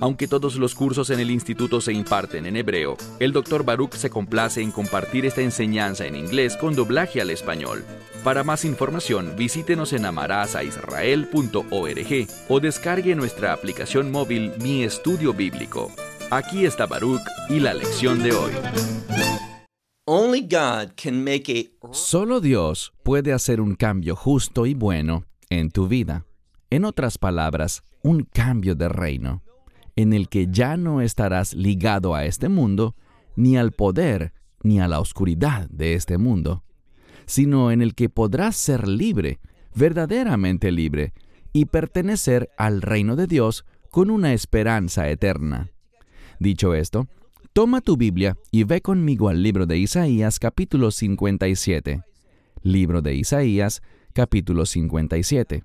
Aunque todos los cursos en el instituto se imparten en hebreo, el Dr. Baruch se complace en compartir esta enseñanza en inglés con doblaje al español. Para más información, visítenos en amarazaisrael.org o descargue nuestra aplicación móvil Mi Estudio Bíblico. Aquí está Baruch y la lección de hoy. Solo Dios puede hacer un cambio justo y bueno en tu vida. En otras palabras, un cambio de reino en el que ya no estarás ligado a este mundo, ni al poder, ni a la oscuridad de este mundo, sino en el que podrás ser libre, verdaderamente libre, y pertenecer al reino de Dios con una esperanza eterna. Dicho esto, toma tu Biblia y ve conmigo al libro de Isaías capítulo 57. Libro de Isaías capítulo 57.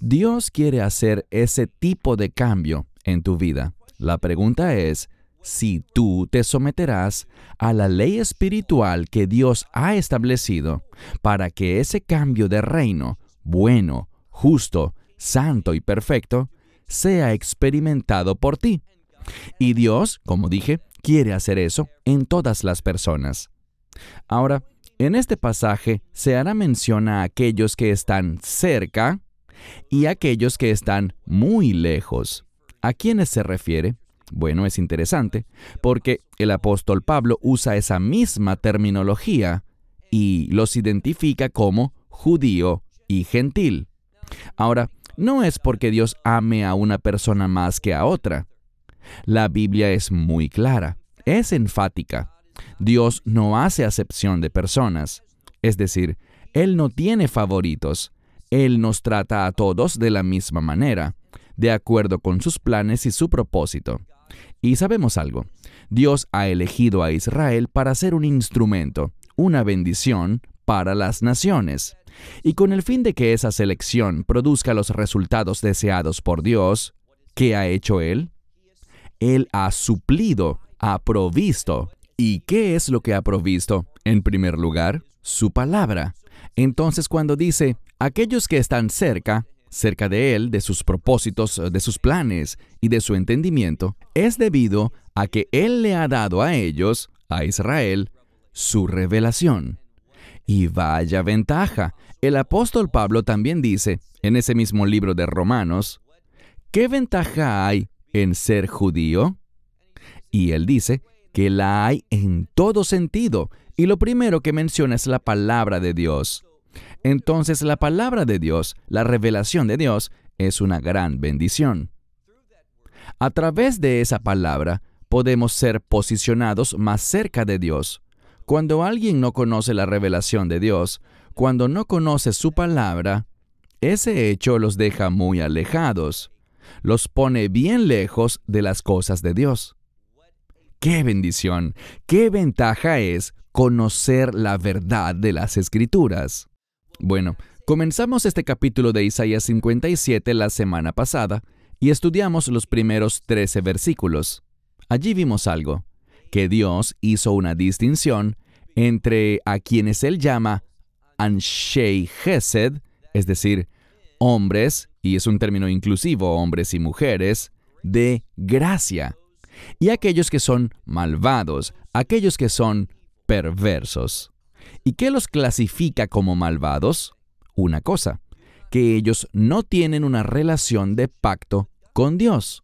Dios quiere hacer ese tipo de cambio en tu vida. La pregunta es si tú te someterás a la ley espiritual que Dios ha establecido para que ese cambio de reino, bueno, justo, santo y perfecto, sea experimentado por ti. Y Dios, como dije, quiere hacer eso en todas las personas. Ahora, en este pasaje se hará mención a aquellos que están cerca y aquellos que están muy lejos. ¿A quiénes se refiere? Bueno, es interesante, porque el apóstol Pablo usa esa misma terminología y los identifica como judío y gentil. Ahora, no es porque Dios ame a una persona más que a otra. La Biblia es muy clara, es enfática. Dios no hace acepción de personas. Es decir, Él no tiene favoritos. Él nos trata a todos de la misma manera, de acuerdo con sus planes y su propósito. Y sabemos algo, Dios ha elegido a Israel para ser un instrumento, una bendición para las naciones. Y con el fin de que esa selección produzca los resultados deseados por Dios, ¿qué ha hecho Él? Él ha suplido, ha provisto. ¿Y qué es lo que ha provisto? En primer lugar, su palabra. Entonces cuando dice, aquellos que están cerca, cerca de Él, de sus propósitos, de sus planes y de su entendimiento, es debido a que Él le ha dado a ellos, a Israel, su revelación. Y vaya ventaja. El apóstol Pablo también dice, en ese mismo libro de Romanos, ¿qué ventaja hay en ser judío? Y él dice que la hay en todo sentido, y lo primero que menciona es la palabra de Dios. Entonces la palabra de Dios, la revelación de Dios, es una gran bendición. A través de esa palabra podemos ser posicionados más cerca de Dios. Cuando alguien no conoce la revelación de Dios, cuando no conoce su palabra, ese hecho los deja muy alejados, los pone bien lejos de las cosas de Dios. ¡Qué bendición! ¡Qué ventaja es conocer la verdad de las escrituras! Bueno, comenzamos este capítulo de Isaías 57 la semana pasada y estudiamos los primeros 13 versículos. Allí vimos algo, que Dios hizo una distinción entre a quienes Él llama Anshei Gesed, es decir, hombres, y es un término inclusivo, hombres y mujeres, de gracia, y aquellos que son malvados, aquellos que son perversos. ¿Y qué los clasifica como malvados? Una cosa, que ellos no tienen una relación de pacto con Dios.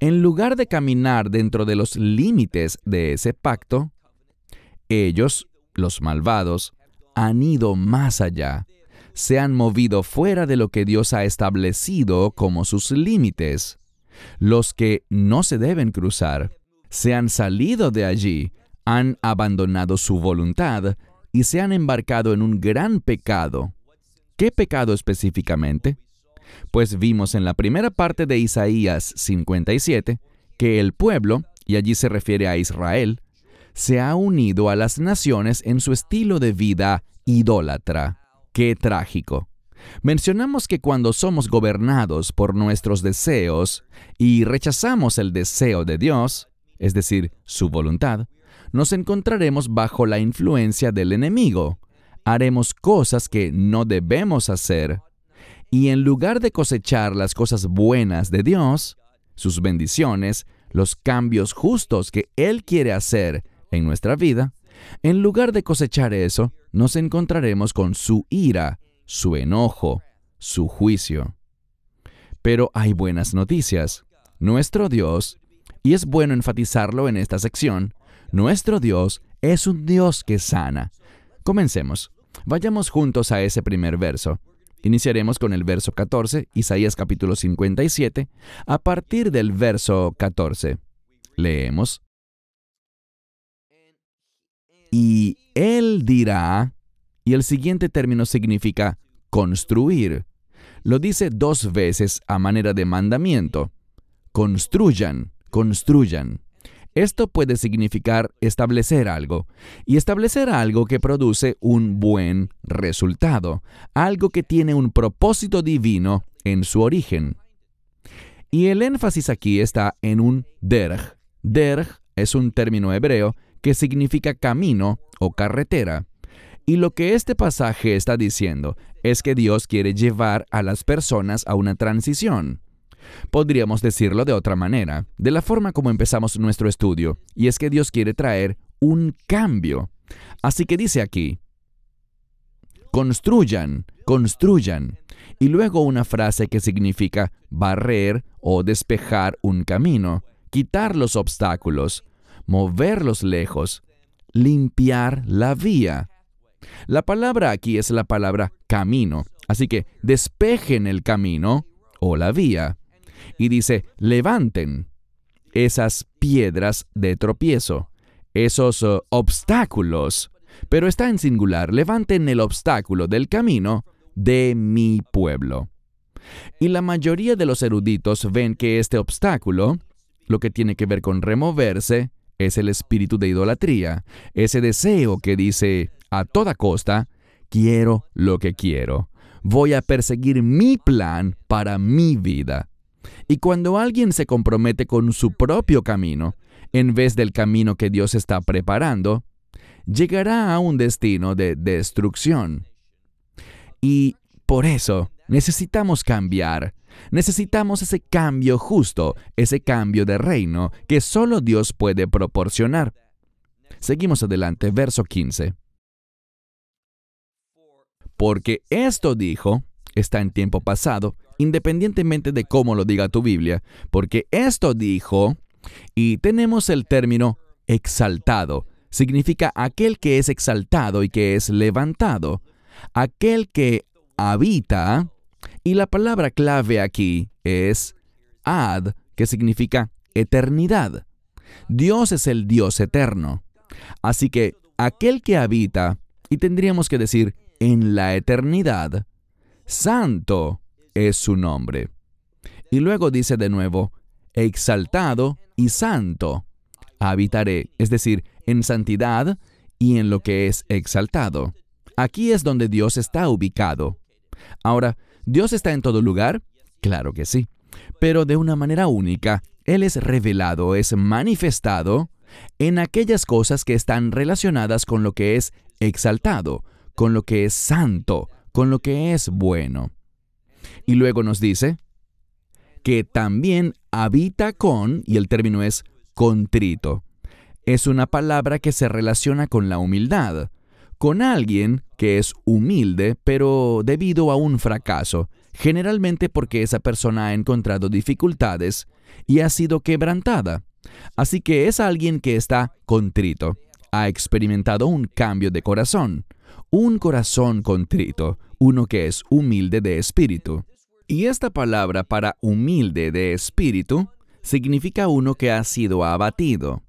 En lugar de caminar dentro de los límites de ese pacto, ellos, los malvados, han ido más allá, se han movido fuera de lo que Dios ha establecido como sus límites, los que no se deben cruzar, se han salido de allí, han abandonado su voluntad y se han embarcado en un gran pecado. ¿Qué pecado específicamente? Pues vimos en la primera parte de Isaías 57 que el pueblo, y allí se refiere a Israel, se ha unido a las naciones en su estilo de vida idólatra. ¡Qué trágico! Mencionamos que cuando somos gobernados por nuestros deseos y rechazamos el deseo de Dios, es decir, su voluntad, nos encontraremos bajo la influencia del enemigo. Haremos cosas que no debemos hacer. Y en lugar de cosechar las cosas buenas de Dios, sus bendiciones, los cambios justos que Él quiere hacer en nuestra vida, en lugar de cosechar eso, nos encontraremos con su ira, su enojo, su juicio. Pero hay buenas noticias. Nuestro Dios, y es bueno enfatizarlo en esta sección, nuestro Dios es un Dios que sana. Comencemos. Vayamos juntos a ese primer verso. Iniciaremos con el verso 14, Isaías capítulo 57, a partir del verso 14. Leemos. Y él dirá, y el siguiente término significa construir. Lo dice dos veces a manera de mandamiento. Construyan, construyan. Esto puede significar establecer algo, y establecer algo que produce un buen resultado, algo que tiene un propósito divino en su origen. Y el énfasis aquí está en un derg. Derg es un término hebreo que significa camino o carretera. Y lo que este pasaje está diciendo es que Dios quiere llevar a las personas a una transición. Podríamos decirlo de otra manera, de la forma como empezamos nuestro estudio, y es que Dios quiere traer un cambio. Así que dice aquí, construyan, construyan, y luego una frase que significa barrer o despejar un camino, quitar los obstáculos, moverlos lejos, limpiar la vía. La palabra aquí es la palabra camino, así que despejen el camino o la vía. Y dice, levanten esas piedras de tropiezo, esos uh, obstáculos. Pero está en singular, levanten el obstáculo del camino de mi pueblo. Y la mayoría de los eruditos ven que este obstáculo, lo que tiene que ver con removerse, es el espíritu de idolatría, ese deseo que dice a toda costa, quiero lo que quiero, voy a perseguir mi plan para mi vida. Y cuando alguien se compromete con su propio camino, en vez del camino que Dios está preparando, llegará a un destino de destrucción. Y por eso necesitamos cambiar, Necesitamos ese cambio justo, ese cambio de reino que solo Dios puede proporcionar. Seguimos adelante, verso 15. Porque esto dijo, está en tiempo pasado, independientemente de cómo lo diga tu Biblia, porque esto dijo, y tenemos el término exaltado, significa aquel que es exaltado y que es levantado, aquel que habita y la palabra clave aquí es ad, que significa eternidad. Dios es el Dios eterno. Así que aquel que habita, y tendríamos que decir en la eternidad, santo es su nombre. Y luego dice de nuevo, exaltado y santo. Habitaré, es decir, en santidad y en lo que es exaltado. Aquí es donde Dios está ubicado. Ahora, ¿Dios está en todo lugar? Claro que sí, pero de una manera única. Él es revelado, es manifestado en aquellas cosas que están relacionadas con lo que es exaltado, con lo que es santo, con lo que es bueno. Y luego nos dice que también habita con, y el término es contrito. Es una palabra que se relaciona con la humildad, con alguien que es humilde, pero debido a un fracaso, generalmente porque esa persona ha encontrado dificultades y ha sido quebrantada. Así que es alguien que está contrito, ha experimentado un cambio de corazón, un corazón contrito, uno que es humilde de espíritu. Y esta palabra para humilde de espíritu significa uno que ha sido abatido.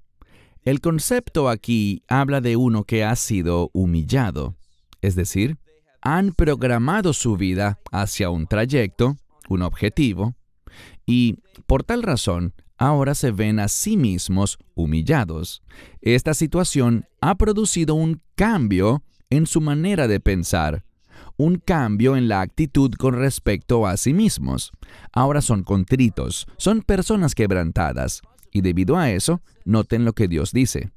El concepto aquí habla de uno que ha sido humillado, es decir, han programado su vida hacia un trayecto, un objetivo, y por tal razón ahora se ven a sí mismos humillados. Esta situación ha producido un cambio en su manera de pensar, un cambio en la actitud con respecto a sí mismos. Ahora son contritos, son personas quebrantadas, y debido a eso, noten lo que Dios dice.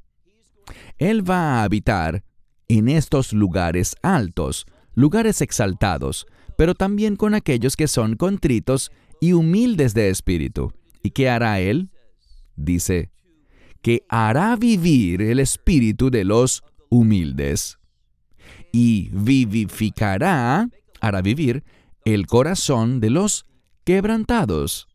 Él va a habitar en estos lugares altos, lugares exaltados, pero también con aquellos que son contritos y humildes de espíritu. ¿Y qué hará Él? Dice, que hará vivir el espíritu de los humildes y vivificará, hará vivir, el corazón de los quebrantados.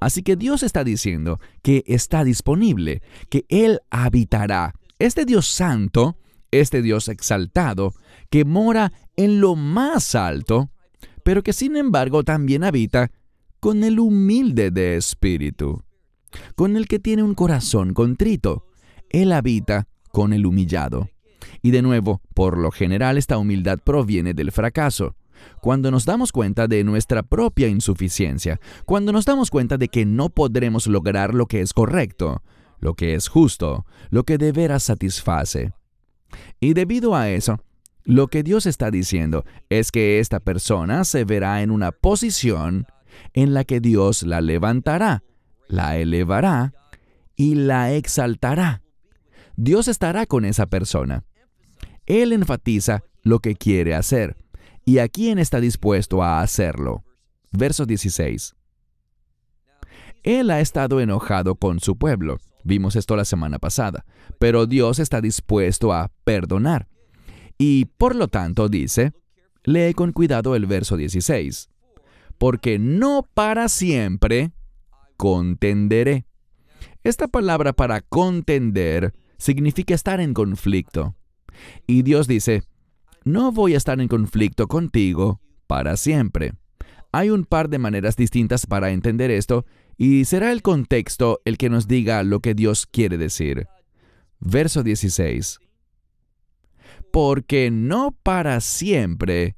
Así que Dios está diciendo que está disponible, que Él habitará. Este Dios santo, este Dios exaltado, que mora en lo más alto, pero que sin embargo también habita con el humilde de espíritu, con el que tiene un corazón contrito. Él habita con el humillado. Y de nuevo, por lo general esta humildad proviene del fracaso. Cuando nos damos cuenta de nuestra propia insuficiencia, cuando nos damos cuenta de que no podremos lograr lo que es correcto, lo que es justo, lo que de veras satisface. Y debido a eso, lo que Dios está diciendo es que esta persona se verá en una posición en la que Dios la levantará, la elevará y la exaltará. Dios estará con esa persona. Él enfatiza lo que quiere hacer y a quién está dispuesto a hacerlo. Verso 16. Él ha estado enojado con su pueblo. Vimos esto la semana pasada. Pero Dios está dispuesto a perdonar. Y por lo tanto dice, lee con cuidado el verso 16. Porque no para siempre contenderé. Esta palabra para contender significa estar en conflicto. Y Dios dice, no voy a estar en conflicto contigo para siempre. Hay un par de maneras distintas para entender esto y será el contexto el que nos diga lo que Dios quiere decir. Verso 16. Porque no para siempre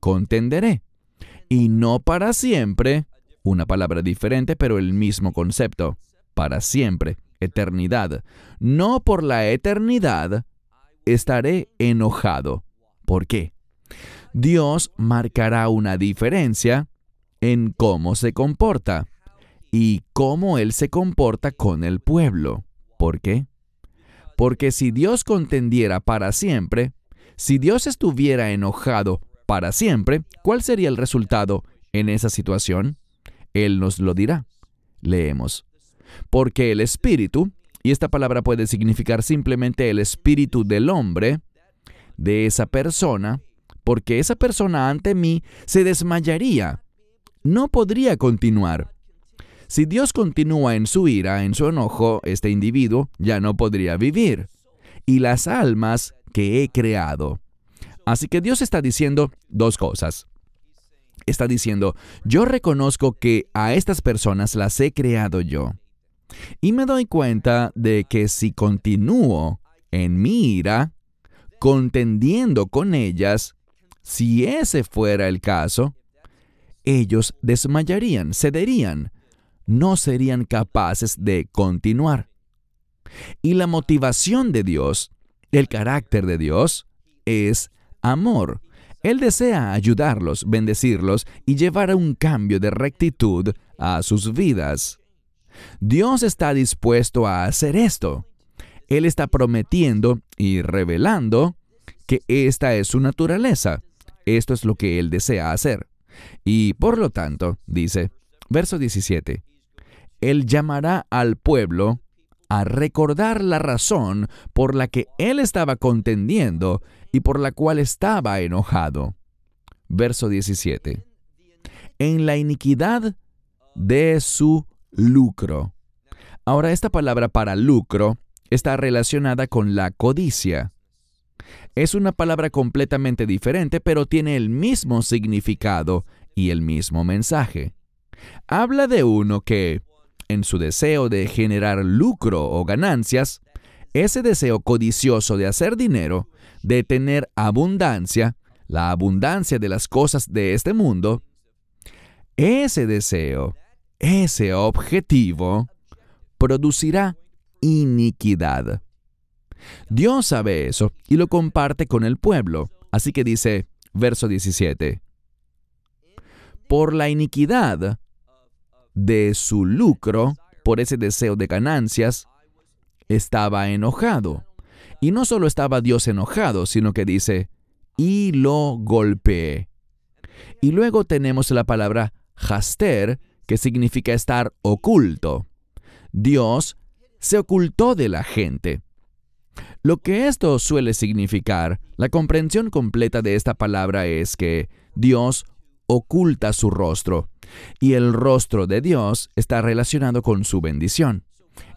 contenderé. Y no para siempre, una palabra diferente pero el mismo concepto, para siempre, eternidad. No por la eternidad estaré enojado. ¿Por qué? Dios marcará una diferencia en cómo se comporta y cómo Él se comporta con el pueblo. ¿Por qué? Porque si Dios contendiera para siempre, si Dios estuviera enojado para siempre, ¿cuál sería el resultado en esa situación? Él nos lo dirá. Leemos. Porque el Espíritu y esta palabra puede significar simplemente el espíritu del hombre, de esa persona, porque esa persona ante mí se desmayaría. No podría continuar. Si Dios continúa en su ira, en su enojo, este individuo ya no podría vivir. Y las almas que he creado. Así que Dios está diciendo dos cosas. Está diciendo, yo reconozco que a estas personas las he creado yo. Y me doy cuenta de que si continúo en mi ira, contendiendo con ellas, si ese fuera el caso, ellos desmayarían, cederían, no serían capaces de continuar. Y la motivación de Dios, el carácter de Dios, es amor. Él desea ayudarlos, bendecirlos y llevar a un cambio de rectitud a sus vidas. Dios está dispuesto a hacer esto. Él está prometiendo y revelando que esta es su naturaleza. Esto es lo que Él desea hacer. Y por lo tanto, dice, verso 17, Él llamará al pueblo a recordar la razón por la que Él estaba contendiendo y por la cual estaba enojado. Verso 17. En la iniquidad de su lucro. Ahora, esta palabra para lucro está relacionada con la codicia. Es una palabra completamente diferente, pero tiene el mismo significado y el mismo mensaje. Habla de uno que, en su deseo de generar lucro o ganancias, ese deseo codicioso de hacer dinero, de tener abundancia, la abundancia de las cosas de este mundo, ese deseo ese objetivo producirá iniquidad. Dios sabe eso y lo comparte con el pueblo. Así que dice, verso 17. Por la iniquidad de su lucro, por ese deseo de ganancias, estaba enojado. Y no solo estaba Dios enojado, sino que dice, y lo golpeé. Y luego tenemos la palabra haster, que significa estar oculto. Dios se ocultó de la gente. Lo que esto suele significar, la comprensión completa de esta palabra es que Dios oculta su rostro, y el rostro de Dios está relacionado con su bendición.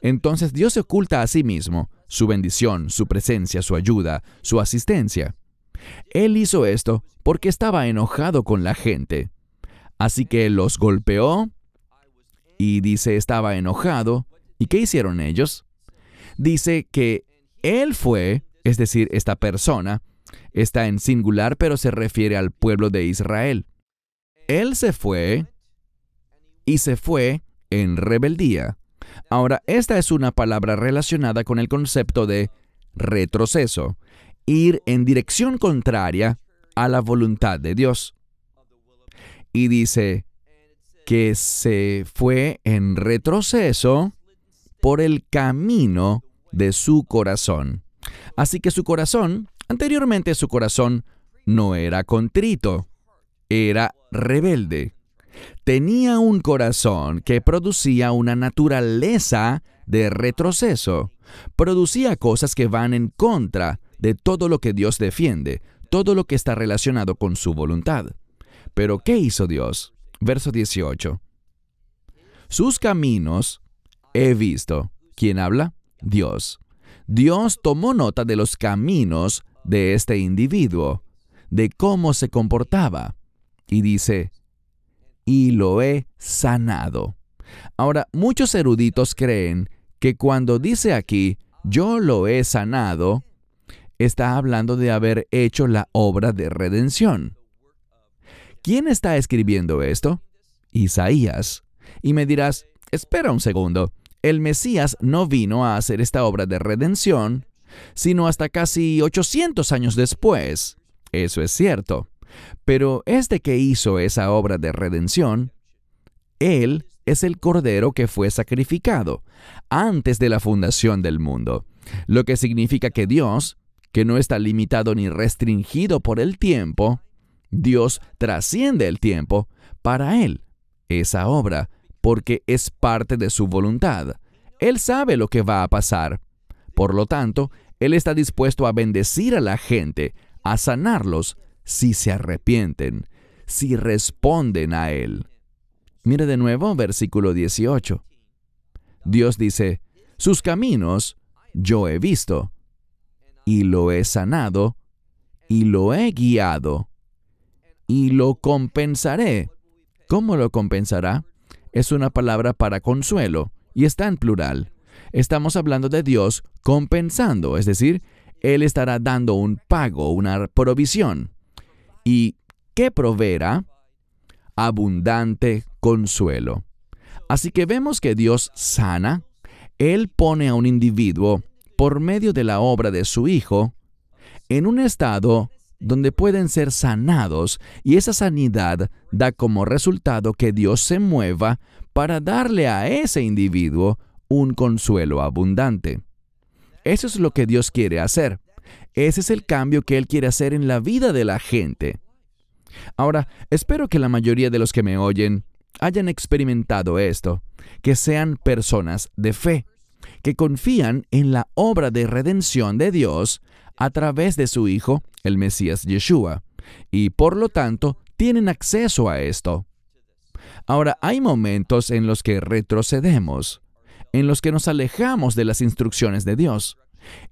Entonces Dios se oculta a sí mismo, su bendición, su presencia, su ayuda, su asistencia. Él hizo esto porque estaba enojado con la gente. Así que los golpeó y dice estaba enojado. ¿Y qué hicieron ellos? Dice que Él fue, es decir, esta persona, está en singular pero se refiere al pueblo de Israel. Él se fue y se fue en rebeldía. Ahora, esta es una palabra relacionada con el concepto de retroceso, ir en dirección contraria a la voluntad de Dios. Y dice que se fue en retroceso por el camino de su corazón. Así que su corazón, anteriormente su corazón no era contrito, era rebelde. Tenía un corazón que producía una naturaleza de retroceso. Producía cosas que van en contra de todo lo que Dios defiende, todo lo que está relacionado con su voluntad. Pero ¿qué hizo Dios? Verso 18. Sus caminos he visto. ¿Quién habla? Dios. Dios tomó nota de los caminos de este individuo, de cómo se comportaba, y dice, y lo he sanado. Ahora, muchos eruditos creen que cuando dice aquí, yo lo he sanado, está hablando de haber hecho la obra de redención. ¿Quién está escribiendo esto? Isaías. Y me dirás, espera un segundo, el Mesías no vino a hacer esta obra de redención, sino hasta casi 800 años después. Eso es cierto. Pero este que hizo esa obra de redención, Él es el Cordero que fue sacrificado antes de la fundación del mundo, lo que significa que Dios que no está limitado ni restringido por el tiempo, Dios trasciende el tiempo para Él, esa obra, porque es parte de su voluntad. Él sabe lo que va a pasar. Por lo tanto, Él está dispuesto a bendecir a la gente, a sanarlos, si se arrepienten, si responden a Él. Mire de nuevo versículo 18. Dios dice, sus caminos yo he visto, y lo he sanado, y lo he guiado, y lo compensaré. ¿Cómo lo compensará? Es una palabra para consuelo, y está en plural. Estamos hablando de Dios compensando, es decir, Él estará dando un pago, una provisión. ¿Y qué proveerá? Abundante consuelo. Así que vemos que Dios sana, Él pone a un individuo por medio de la obra de su Hijo, en un estado donde pueden ser sanados y esa sanidad da como resultado que Dios se mueva para darle a ese individuo un consuelo abundante. Eso es lo que Dios quiere hacer. Ese es el cambio que Él quiere hacer en la vida de la gente. Ahora, espero que la mayoría de los que me oyen hayan experimentado esto, que sean personas de fe que confían en la obra de redención de Dios a través de su Hijo, el Mesías Yeshua, y por lo tanto tienen acceso a esto. Ahora, hay momentos en los que retrocedemos, en los que nos alejamos de las instrucciones de Dios,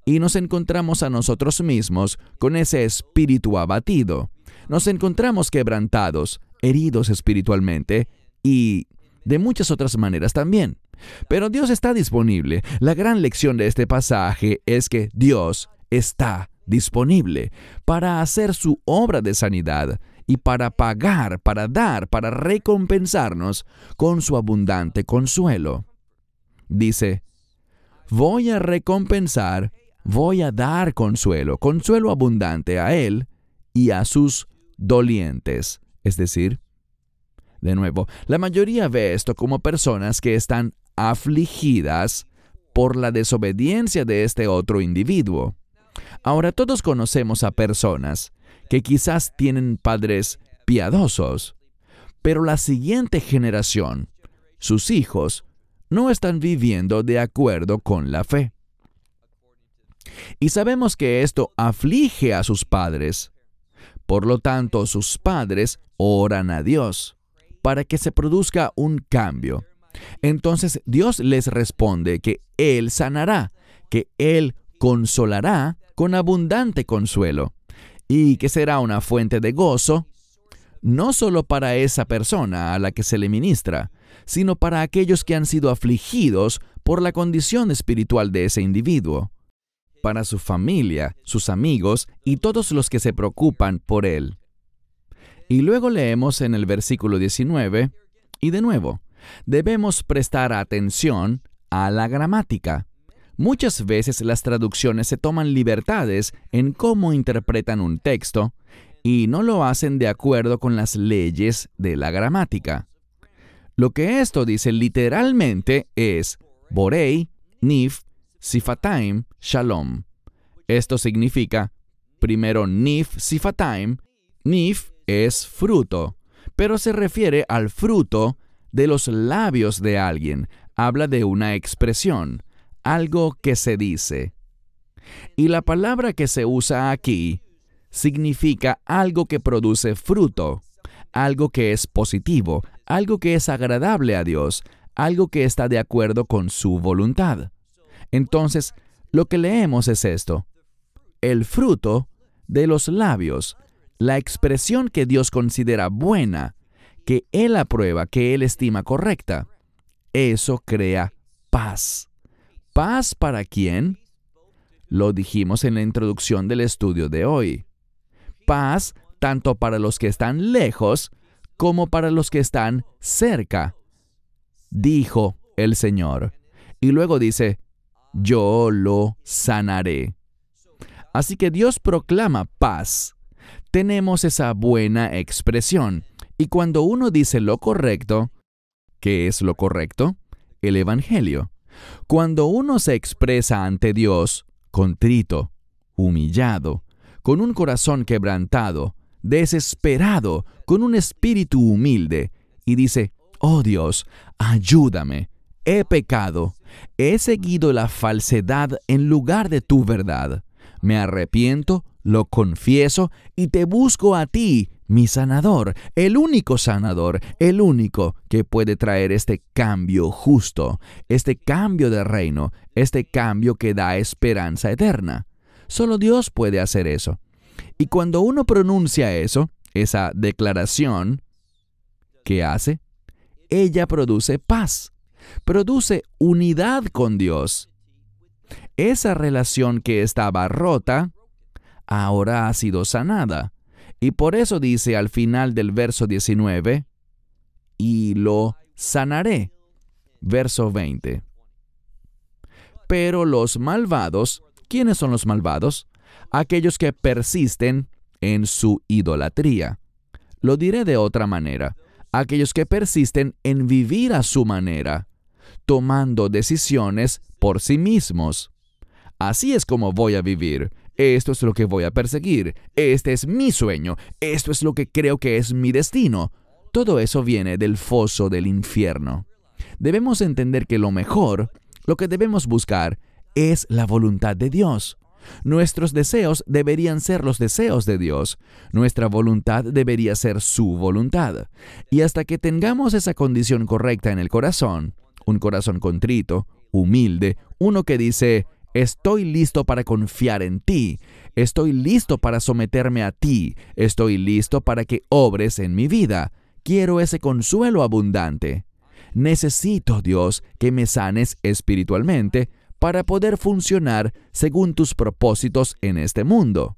y nos encontramos a nosotros mismos con ese espíritu abatido. Nos encontramos quebrantados, heridos espiritualmente y de muchas otras maneras también. Pero Dios está disponible. La gran lección de este pasaje es que Dios está disponible para hacer su obra de sanidad y para pagar, para dar, para recompensarnos con su abundante consuelo. Dice, voy a recompensar, voy a dar consuelo, consuelo abundante a Él y a sus dolientes. Es decir, de nuevo, la mayoría ve esto como personas que están afligidas por la desobediencia de este otro individuo. Ahora todos conocemos a personas que quizás tienen padres piadosos, pero la siguiente generación, sus hijos, no están viviendo de acuerdo con la fe. Y sabemos que esto aflige a sus padres. Por lo tanto, sus padres oran a Dios para que se produzca un cambio. Entonces Dios les responde que Él sanará, que Él consolará con abundante consuelo y que será una fuente de gozo, no solo para esa persona a la que se le ministra, sino para aquellos que han sido afligidos por la condición espiritual de ese individuo, para su familia, sus amigos y todos los que se preocupan por él. Y luego leemos en el versículo 19, y de nuevo, debemos prestar atención a la gramática. Muchas veces las traducciones se toman libertades en cómo interpretan un texto y no lo hacen de acuerdo con las leyes de la gramática. Lo que esto dice literalmente es Borei, Nif, Sifataim, Shalom. Esto significa, primero Nif, Sifataim. Nif es fruto, pero se refiere al fruto de los labios de alguien. Habla de una expresión, algo que se dice. Y la palabra que se usa aquí significa algo que produce fruto, algo que es positivo, algo que es agradable a Dios, algo que está de acuerdo con su voluntad. Entonces, lo que leemos es esto. El fruto de los labios, la expresión que Dios considera buena, que Él aprueba, que Él estima correcta, eso crea paz. ¿Paz para quién? Lo dijimos en la introducción del estudio de hoy. Paz tanto para los que están lejos como para los que están cerca, dijo el Señor. Y luego dice, yo lo sanaré. Así que Dios proclama paz. Tenemos esa buena expresión. Y cuando uno dice lo correcto, ¿qué es lo correcto? El Evangelio. Cuando uno se expresa ante Dios, contrito, humillado, con un corazón quebrantado, desesperado, con un espíritu humilde, y dice, oh Dios, ayúdame, he pecado, he seguido la falsedad en lugar de tu verdad. Me arrepiento, lo confieso y te busco a ti, mi sanador, el único sanador, el único que puede traer este cambio justo, este cambio de reino, este cambio que da esperanza eterna. Solo Dios puede hacer eso. Y cuando uno pronuncia eso, esa declaración, ¿qué hace? Ella produce paz, produce unidad con Dios. Esa relación que estaba rota, ahora ha sido sanada. Y por eso dice al final del verso 19, y lo sanaré. Verso 20. Pero los malvados, ¿quiénes son los malvados? aquellos que persisten en su idolatría. Lo diré de otra manera, aquellos que persisten en vivir a su manera, tomando decisiones por sí mismos. Así es como voy a vivir. Esto es lo que voy a perseguir. Este es mi sueño. Esto es lo que creo que es mi destino. Todo eso viene del foso del infierno. Debemos entender que lo mejor, lo que debemos buscar, es la voluntad de Dios. Nuestros deseos deberían ser los deseos de Dios. Nuestra voluntad debería ser su voluntad. Y hasta que tengamos esa condición correcta en el corazón, un corazón contrito, humilde, uno que dice, estoy listo para confiar en ti, estoy listo para someterme a ti, estoy listo para que obres en mi vida, quiero ese consuelo abundante. Necesito, Dios, que me sanes espiritualmente, para poder funcionar según tus propósitos en este mundo.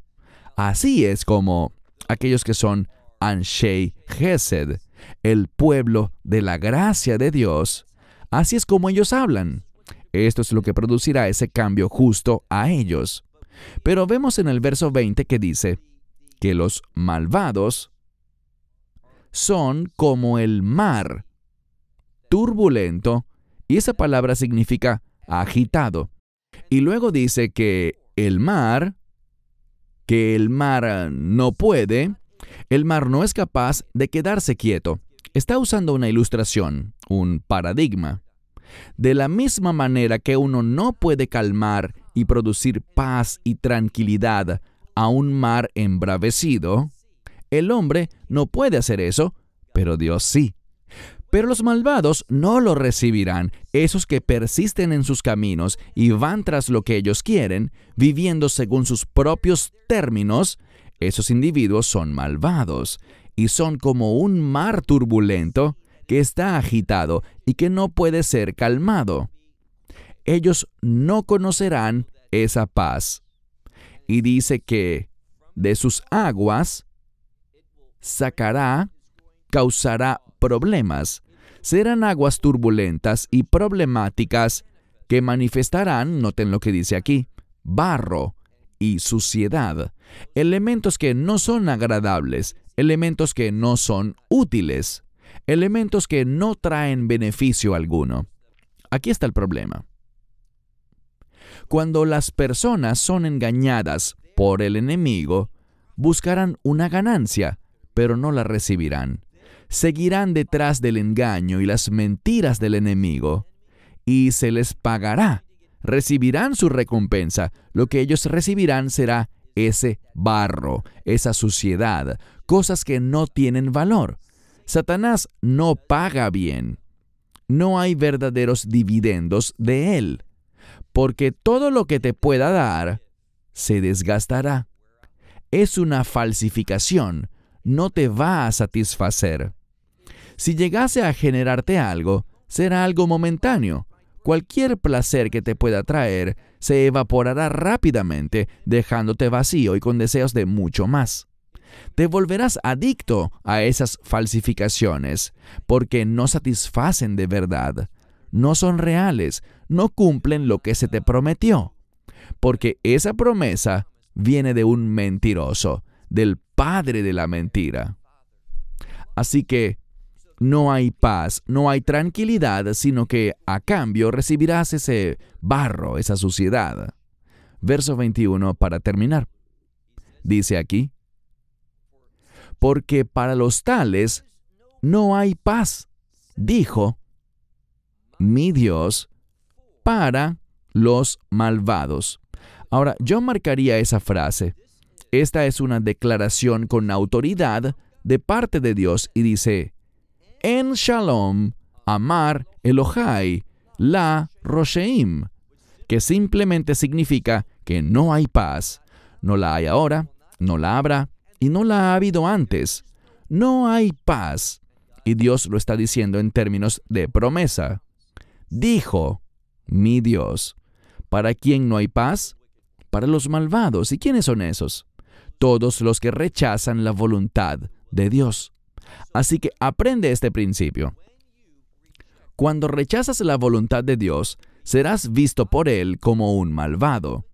Así es como aquellos que son Anshei Gesed, el pueblo de la gracia de Dios, así es como ellos hablan. Esto es lo que producirá ese cambio justo a ellos. Pero vemos en el verso 20 que dice, que los malvados son como el mar, turbulento, y esa palabra significa agitado. Y luego dice que el mar, que el mar no puede, el mar no es capaz de quedarse quieto. Está usando una ilustración, un paradigma. De la misma manera que uno no puede calmar y producir paz y tranquilidad a un mar embravecido, el hombre no puede hacer eso, pero Dios sí. Pero los malvados no lo recibirán, esos que persisten en sus caminos y van tras lo que ellos quieren, viviendo según sus propios términos, esos individuos son malvados y son como un mar turbulento que está agitado y que no puede ser calmado. Ellos no conocerán esa paz. Y dice que de sus aguas sacará, causará problemas. Serán aguas turbulentas y problemáticas que manifestarán, noten lo que dice aquí, barro y suciedad, elementos que no son agradables, elementos que no son útiles, elementos que no traen beneficio alguno. Aquí está el problema. Cuando las personas son engañadas por el enemigo, buscarán una ganancia, pero no la recibirán. Seguirán detrás del engaño y las mentiras del enemigo, y se les pagará. Recibirán su recompensa. Lo que ellos recibirán será ese barro, esa suciedad, cosas que no tienen valor. Satanás no paga bien. No hay verdaderos dividendos de él, porque todo lo que te pueda dar se desgastará. Es una falsificación, no te va a satisfacer. Si llegase a generarte algo, será algo momentáneo. Cualquier placer que te pueda traer se evaporará rápidamente, dejándote vacío y con deseos de mucho más. Te volverás adicto a esas falsificaciones, porque no satisfacen de verdad, no son reales, no cumplen lo que se te prometió, porque esa promesa viene de un mentiroso, del padre de la mentira. Así que no hay paz, no hay tranquilidad, sino que a cambio recibirás ese barro, esa suciedad. Verso 21 para terminar. Dice aquí, porque para los tales no hay paz, dijo mi Dios, para los malvados. Ahora, yo marcaría esa frase esta es una declaración con autoridad de parte de Dios y dice, en Shalom, amar Elohai, la Rosheim, que simplemente significa que no hay paz. No la hay ahora, no la habrá y no la ha habido antes. No hay paz. Y Dios lo está diciendo en términos de promesa. Dijo, mi Dios, ¿para quién no hay paz? Para los malvados. ¿Y quiénes son esos? todos los que rechazan la voluntad de Dios. Así que aprende este principio. Cuando rechazas la voluntad de Dios, serás visto por Él como un malvado.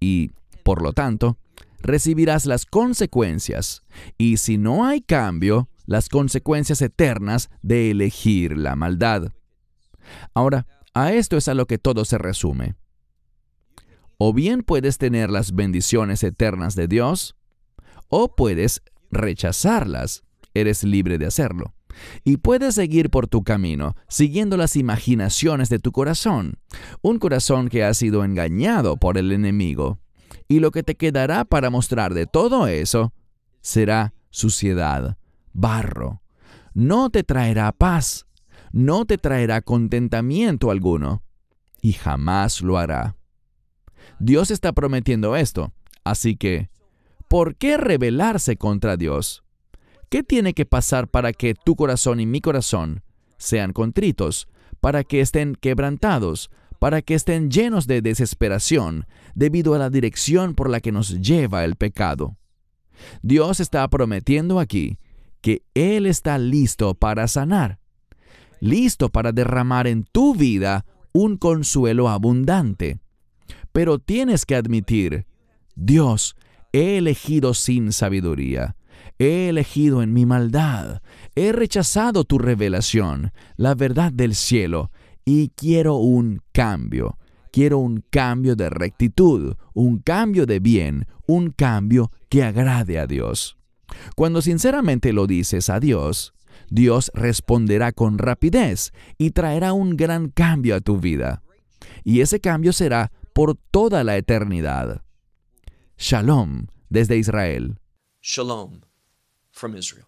Y, por lo tanto, recibirás las consecuencias. Y si no hay cambio, las consecuencias eternas de elegir la maldad. Ahora, a esto es a lo que todo se resume. O bien puedes tener las bendiciones eternas de Dios, o puedes rechazarlas. Eres libre de hacerlo. Y puedes seguir por tu camino, siguiendo las imaginaciones de tu corazón, un corazón que ha sido engañado por el enemigo. Y lo que te quedará para mostrar de todo eso será suciedad, barro. No te traerá paz, no te traerá contentamiento alguno, y jamás lo hará. Dios está prometiendo esto, así que ¿por qué rebelarse contra Dios? ¿Qué tiene que pasar para que tu corazón y mi corazón sean contritos, para que estén quebrantados, para que estén llenos de desesperación debido a la dirección por la que nos lleva el pecado? Dios está prometiendo aquí que Él está listo para sanar, listo para derramar en tu vida un consuelo abundante. Pero tienes que admitir, Dios, he elegido sin sabiduría, he elegido en mi maldad, he rechazado tu revelación, la verdad del cielo, y quiero un cambio. Quiero un cambio de rectitud, un cambio de bien, un cambio que agrade a Dios. Cuando sinceramente lo dices a Dios, Dios responderá con rapidez y traerá un gran cambio a tu vida. Y ese cambio será por toda la eternidad. Shalom desde Israel. Shalom from Israel.